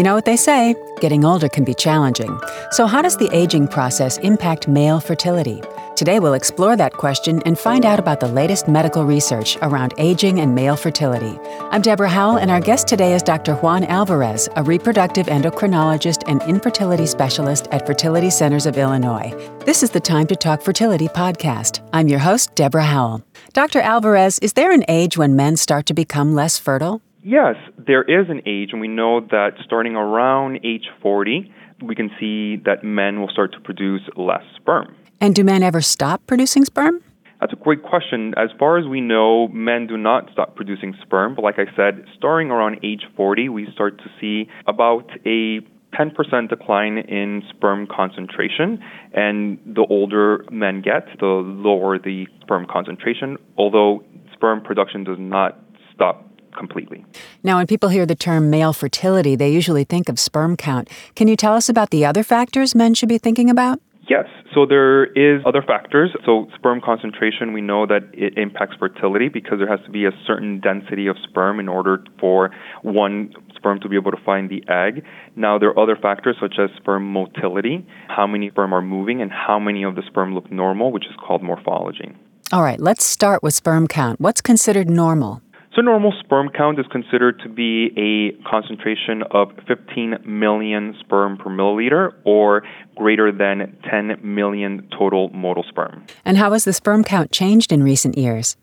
You know what they say getting older can be challenging. So, how does the aging process impact male fertility? Today, we'll explore that question and find out about the latest medical research around aging and male fertility. I'm Deborah Howell, and our guest today is Dr. Juan Alvarez, a reproductive endocrinologist and infertility specialist at Fertility Centers of Illinois. This is the Time to Talk Fertility podcast. I'm your host, Deborah Howell. Dr. Alvarez, is there an age when men start to become less fertile? Yes, there is an age, and we know that starting around age 40, we can see that men will start to produce less sperm. And do men ever stop producing sperm? That's a great question. As far as we know, men do not stop producing sperm, but like I said, starting around age 40, we start to see about a 10% decline in sperm concentration, and the older men get, the lower the sperm concentration, although sperm production does not stop completely. Now, when people hear the term male fertility, they usually think of sperm count. Can you tell us about the other factors men should be thinking about? Yes. So there is other factors. So sperm concentration, we know that it impacts fertility because there has to be a certain density of sperm in order for one sperm to be able to find the egg. Now there are other factors such as sperm motility, how many sperm are moving and how many of the sperm look normal, which is called morphology. All right, let's start with sperm count. What's considered normal? So, normal sperm count is considered to be a concentration of 15 million sperm per milliliter or greater than 10 million total motile sperm. And how has the sperm count changed in recent years?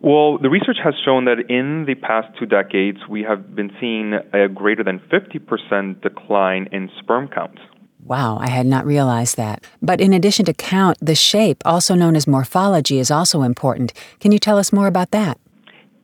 Well, the research has shown that in the past two decades, we have been seeing a greater than 50% decline in sperm counts. Wow, I had not realized that. But in addition to count, the shape, also known as morphology, is also important. Can you tell us more about that?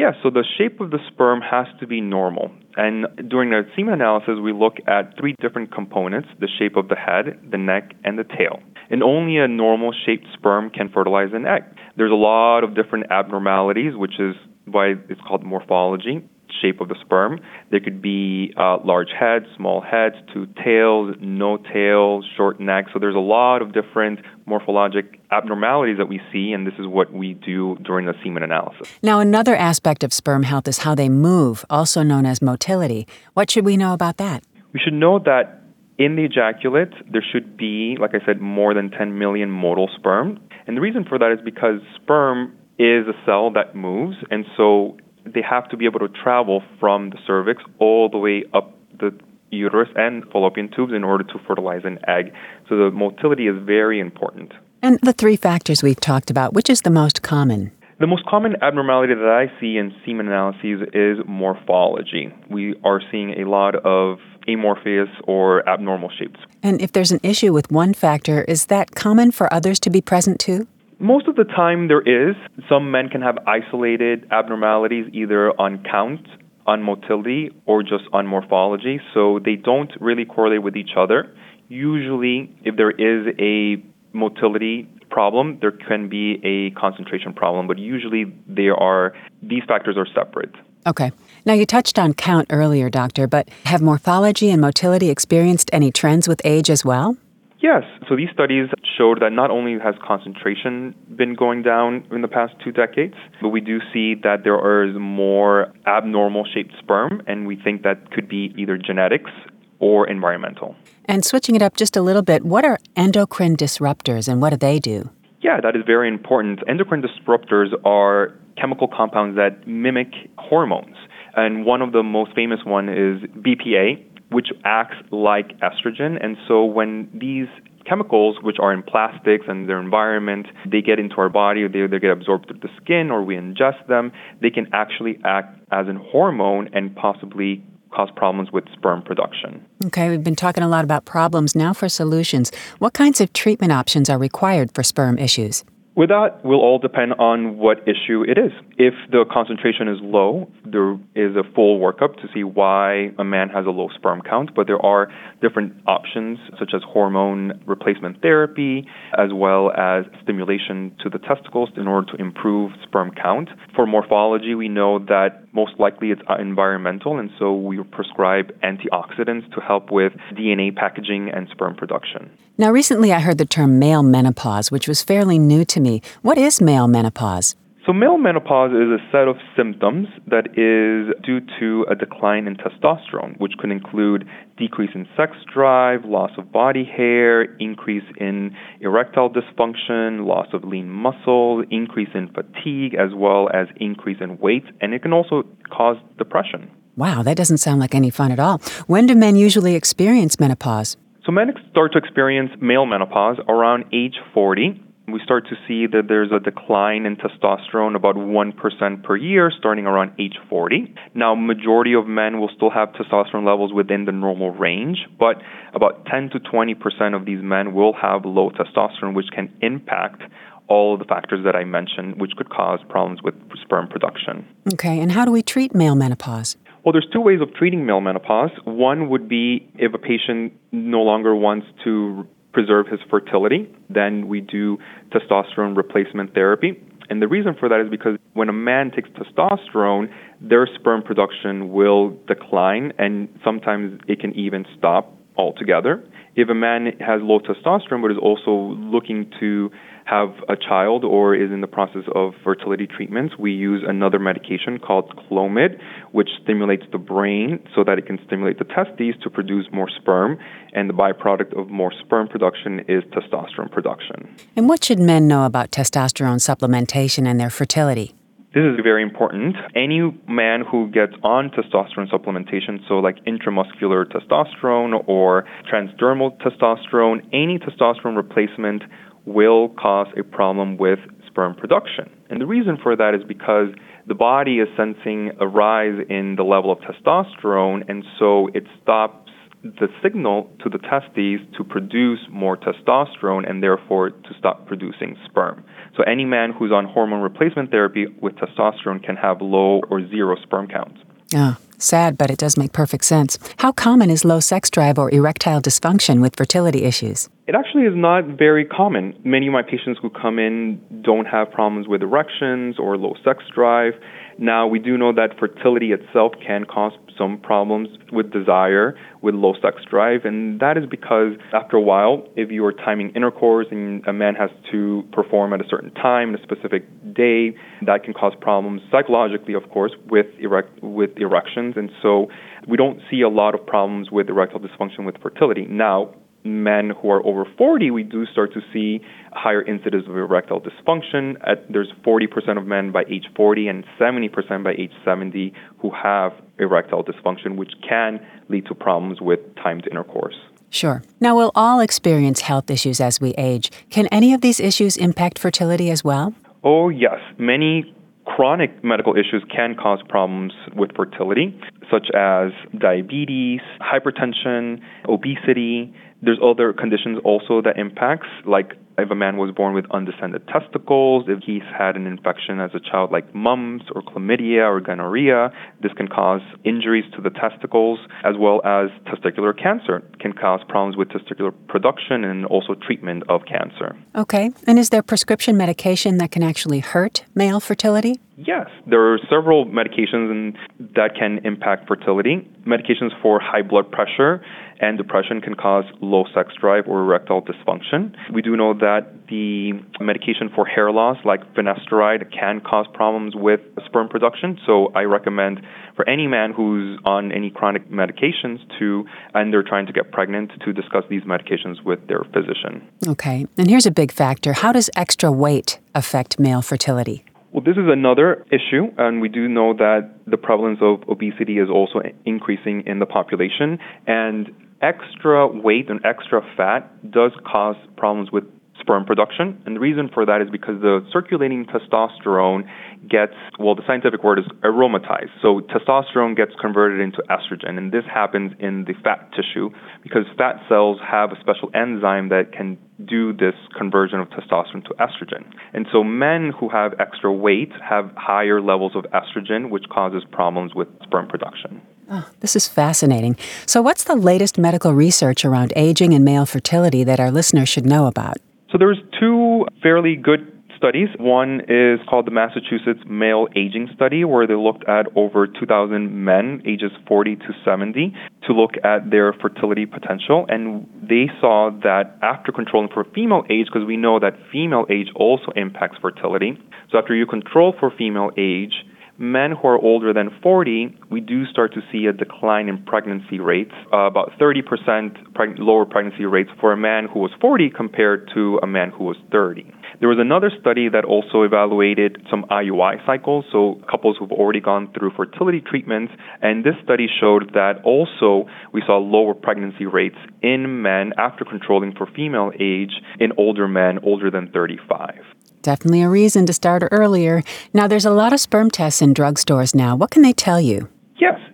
Yeah, so the shape of the sperm has to be normal. And during the semen analysis, we look at three different components the shape of the head, the neck, and the tail. And only a normal shaped sperm can fertilize an egg. There's a lot of different abnormalities, which is why it's called morphology shape of the sperm. There could be uh, large heads, small heads, two tails, no tails, short neck. So there's a lot of different morphologic abnormalities that we see, and this is what we do during the semen analysis. Now, another aspect of sperm health is how they move, also known as motility. What should we know about that? We should know that in the ejaculate, there should be, like I said, more than 10 million motile sperm. And the reason for that is because sperm is a cell that moves, and so they have to be able to travel from the cervix all the way up the uterus and fallopian tubes in order to fertilize an egg. So the motility is very important. And the three factors we've talked about, which is the most common? The most common abnormality that I see in semen analyses is morphology. We are seeing a lot of amorphous or abnormal shapes. And if there's an issue with one factor, is that common for others to be present too? Most of the time, there is. Some men can have isolated abnormalities either on count, on motility, or just on morphology, so they don't really correlate with each other. Usually, if there is a motility problem, there can be a concentration problem, but usually they are these factors are separate. Okay. Now you touched on count earlier, doctor, but have morphology and motility experienced any trends with age as well? Yes. So these studies showed that not only has concentration been going down in the past two decades, but we do see that there is more abnormal shaped sperm, and we think that could be either genetics or environmental. And switching it up just a little bit, what are endocrine disruptors and what do they do? Yeah, that is very important. Endocrine disruptors are chemical compounds that mimic hormones. And one of the most famous one is BPA, which acts like estrogen. And so when these chemicals, which are in plastics and their environment, they get into our body, they either get absorbed through the skin or we ingest them, they can actually act as a hormone and possibly cause problems with sperm production. Okay, we've been talking a lot about problems. Now for solutions. What kinds of treatment options are required for sperm issues? With that, will all depend on what issue it is. If the concentration is low, there is a full workup to see why a man has a low sperm count, but there are different options such as hormone replacement therapy as well as stimulation to the testicles in order to improve sperm count. For morphology, we know that most likely it's environmental, and so we prescribe antioxidants to help with DNA packaging and sperm production. Now, recently I heard the term male menopause, which was fairly new to me. What is male menopause? So, male menopause is a set of symptoms that is due to a decline in testosterone, which could include decrease in sex drive, loss of body hair, increase in erectile dysfunction, loss of lean muscle, increase in fatigue, as well as increase in weight, and it can also cause depression. Wow, that doesn't sound like any fun at all. When do men usually experience menopause? So, men start to experience male menopause around age 40 we start to see that there's a decline in testosterone about 1% per year starting around age 40. Now, majority of men will still have testosterone levels within the normal range, but about 10 to 20% of these men will have low testosterone which can impact all of the factors that I mentioned which could cause problems with sperm production. Okay, and how do we treat male menopause? Well, there's two ways of treating male menopause. One would be if a patient no longer wants to preserve his fertility, then we do testosterone replacement therapy. And the reason for that is because when a man takes testosterone, their sperm production will decline and sometimes it can even stop altogether. If a man has low testosterone but is also looking to have a child or is in the process of fertility treatments, we use another medication called Clomid, which stimulates the brain so that it can stimulate the testes to produce more sperm. And the byproduct of more sperm production is testosterone production. And what should men know about testosterone supplementation and their fertility? This is very important. Any man who gets on testosterone supplementation, so like intramuscular testosterone or transdermal testosterone, any testosterone replacement will cause a problem with sperm production. And the reason for that is because the body is sensing a rise in the level of testosterone, and so it stops the signal to the testes to produce more testosterone and therefore to stop producing sperm. So any man who's on hormone replacement therapy with testosterone can have low or zero sperm counts. Ah, sad, but it does make perfect sense. How common is low sex drive or erectile dysfunction with fertility issues? It actually is not very common. Many of my patients who come in don't have problems with erections or low sex drive. Now, we do know that fertility itself can cause some problems with desire, with low sex drive, and that is because after a while, if you are timing intercourse and a man has to perform at a certain time, in a specific day, that can cause problems psychologically, of course, with erect with erections, and so we don't see a lot of problems with erectile dysfunction with fertility. Now, men who are over 40, we do start to see higher incidence of erectile dysfunction. At, there's 40% of men by age 40 and 70% by age 70 who have erectile dysfunction, which can lead to problems with timed intercourse. Sure. Now, we'll all experience health issues as we age. Can any of these issues impact fertility as well? Oh, yes. Many chronic medical issues can cause problems with fertility, such as diabetes, hypertension, obesity, there's other conditions also that impacts, like if a man was born with undescended testicles, if he's had an infection as a child like mumps or chlamydia or gonorrhea, this can cause injuries to the testicles, as well as testicular cancer can cause problems with testicular production and also treatment of cancer. Okay. And is there prescription medication that can actually hurt male fertility? Yes, there are several medications that can impact fertility. Medications for high blood pressure and depression can cause low sex drive or erectile dysfunction. We do know that the medication for hair loss, like finasteride, can cause problems with sperm production. So I recommend for any man who's on any chronic medications to, and they're trying to get pregnant, to discuss these medications with their physician. Okay, and here's a big factor how does extra weight affect male fertility? Well, this is another issue, and we do know that the prevalence of obesity is also increasing in the population. And extra weight and extra fat does cause problems with sperm production. And the reason for that is because the circulating testosterone gets, well, the scientific word is aromatized. So testosterone gets converted into estrogen, and this happens in the fat tissue because fat cells have a special enzyme that can do this conversion of testosterone to estrogen. And so men who have extra weight have higher levels of estrogen, which causes problems with sperm production. Oh, this is fascinating. So, what's the latest medical research around aging and male fertility that our listeners should know about? So, there's two fairly good studies. One is called the Massachusetts Male Aging Study, where they looked at over 2,000 men ages 40 to 70 to look at their fertility potential, and they saw that after controlling for female age, because we know that female age also impacts fertility, so after you control for female age, men who are older than 40, we do start to see a decline in pregnancy rates, uh, about 30% preg- lower pregnancy rates for a man who was 40 compared to a man who was 30. There was another study that also evaluated some IUI cycles, so couples who've already gone through fertility treatments, and this study showed that also we saw lower pregnancy rates in men after controlling for female age in older men older than 35. Definitely a reason to start earlier. Now, there's a lot of sperm tests in drugstores now. What can they tell you?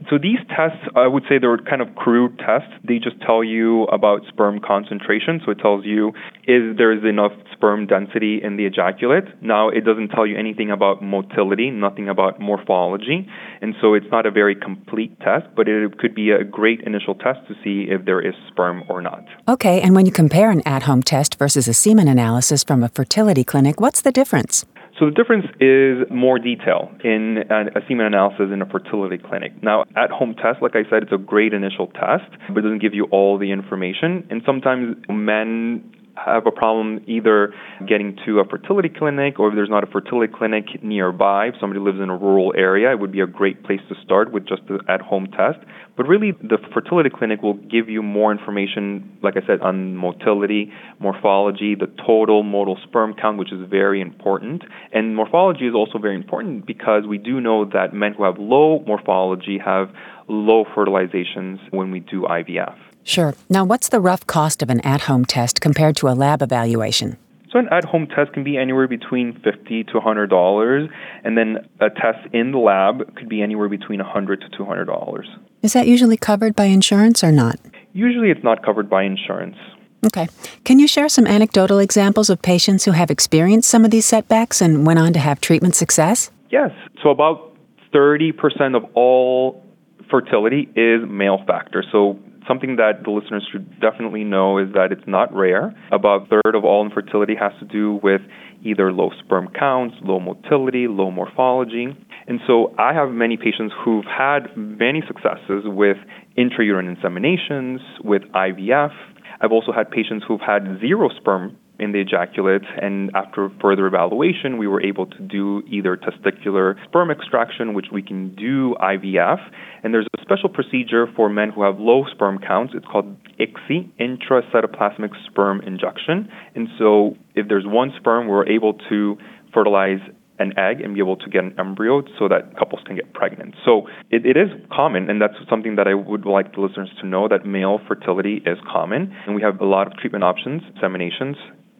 So these tests, I would say they're kind of crude tests. They just tell you about sperm concentration. So it tells you is there is enough sperm density in the ejaculate. Now it doesn't tell you anything about motility, nothing about morphology, and so it's not a very complete test. But it could be a great initial test to see if there is sperm or not. Okay. And when you compare an at-home test versus a semen analysis from a fertility clinic, what's the difference? So the difference is more detail in a semen analysis in a fertility clinic. Now, at home test, like I said, it's a great initial test, but it doesn't give you all the information. And sometimes men have a problem either getting to a fertility clinic or if there's not a fertility clinic nearby, if somebody lives in a rural area, it would be a great place to start with just the at home test. But really, the fertility clinic will give you more information, like I said, on motility, morphology, the total motile sperm count, which is very important. And morphology is also very important because we do know that men who have low morphology have low fertilizations when we do IVF. Sure. Now, what's the rough cost of an at home test compared to a lab evaluation? So an at-home test can be anywhere between fifty to hundred dollars, and then a test in the lab could be anywhere between a hundred to two hundred dollars. Is that usually covered by insurance or not? Usually, it's not covered by insurance. Okay. Can you share some anecdotal examples of patients who have experienced some of these setbacks and went on to have treatment success? Yes. So about thirty percent of all fertility is male factor. So something that the listeners should definitely know is that it's not rare. About a third of all infertility has to do with either low sperm counts, low motility, low morphology. And so I have many patients who've had many successes with intrauterine inseminations, with IVF. I've also had patients who've had zero sperm in the ejaculate, and after further evaluation, we were able to do either testicular sperm extraction, which we can do IVF, and there's a special procedure for men who have low sperm counts. It's called ICSI, intracytoplasmic sperm injection. And so, if there's one sperm, we're able to fertilize an egg and be able to get an embryo so that couples can get pregnant. So it, it is common, and that's something that I would like the listeners to know that male fertility is common, and we have a lot of treatment options, inseminations,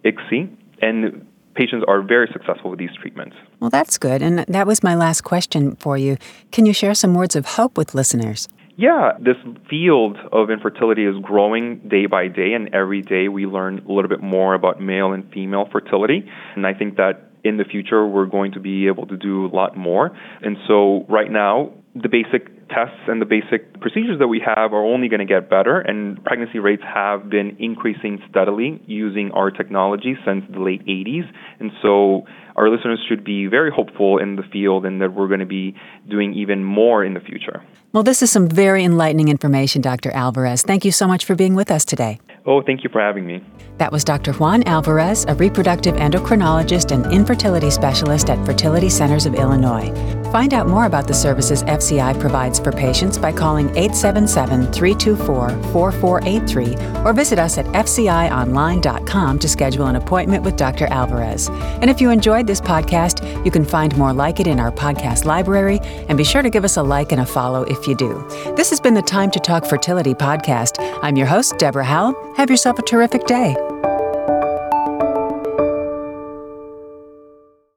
ICSI, and patients are very successful with these treatments. Well, that's good. And that was my last question for you. Can you share some words of hope with listeners? Yeah, this field of infertility is growing day by day, and every day we learn a little bit more about male and female fertility. And I think that in the future we're going to be able to do a lot more. And so, right now, the basic tests and the basic procedures that we have are only going to get better, and pregnancy rates have been increasing steadily using our technology since the late 80s. And so, our listeners should be very hopeful in the field and that we're going to be doing even more in the future. Well, this is some very enlightening information, Dr. Alvarez. Thank you so much for being with us today. Oh, thank you for having me. That was Dr. Juan Alvarez, a reproductive endocrinologist and infertility specialist at Fertility Centers of Illinois. Find out more about the services FCI provides for patients by calling 877 324 4483 or visit us at fcionline.com to schedule an appointment with Dr. Alvarez. And if you enjoyed this podcast, you can find more like it in our podcast library and be sure to give us a like and a follow if you do. This has been the Time to Talk Fertility podcast. I'm your host, Deborah Howell. Have yourself a terrific day.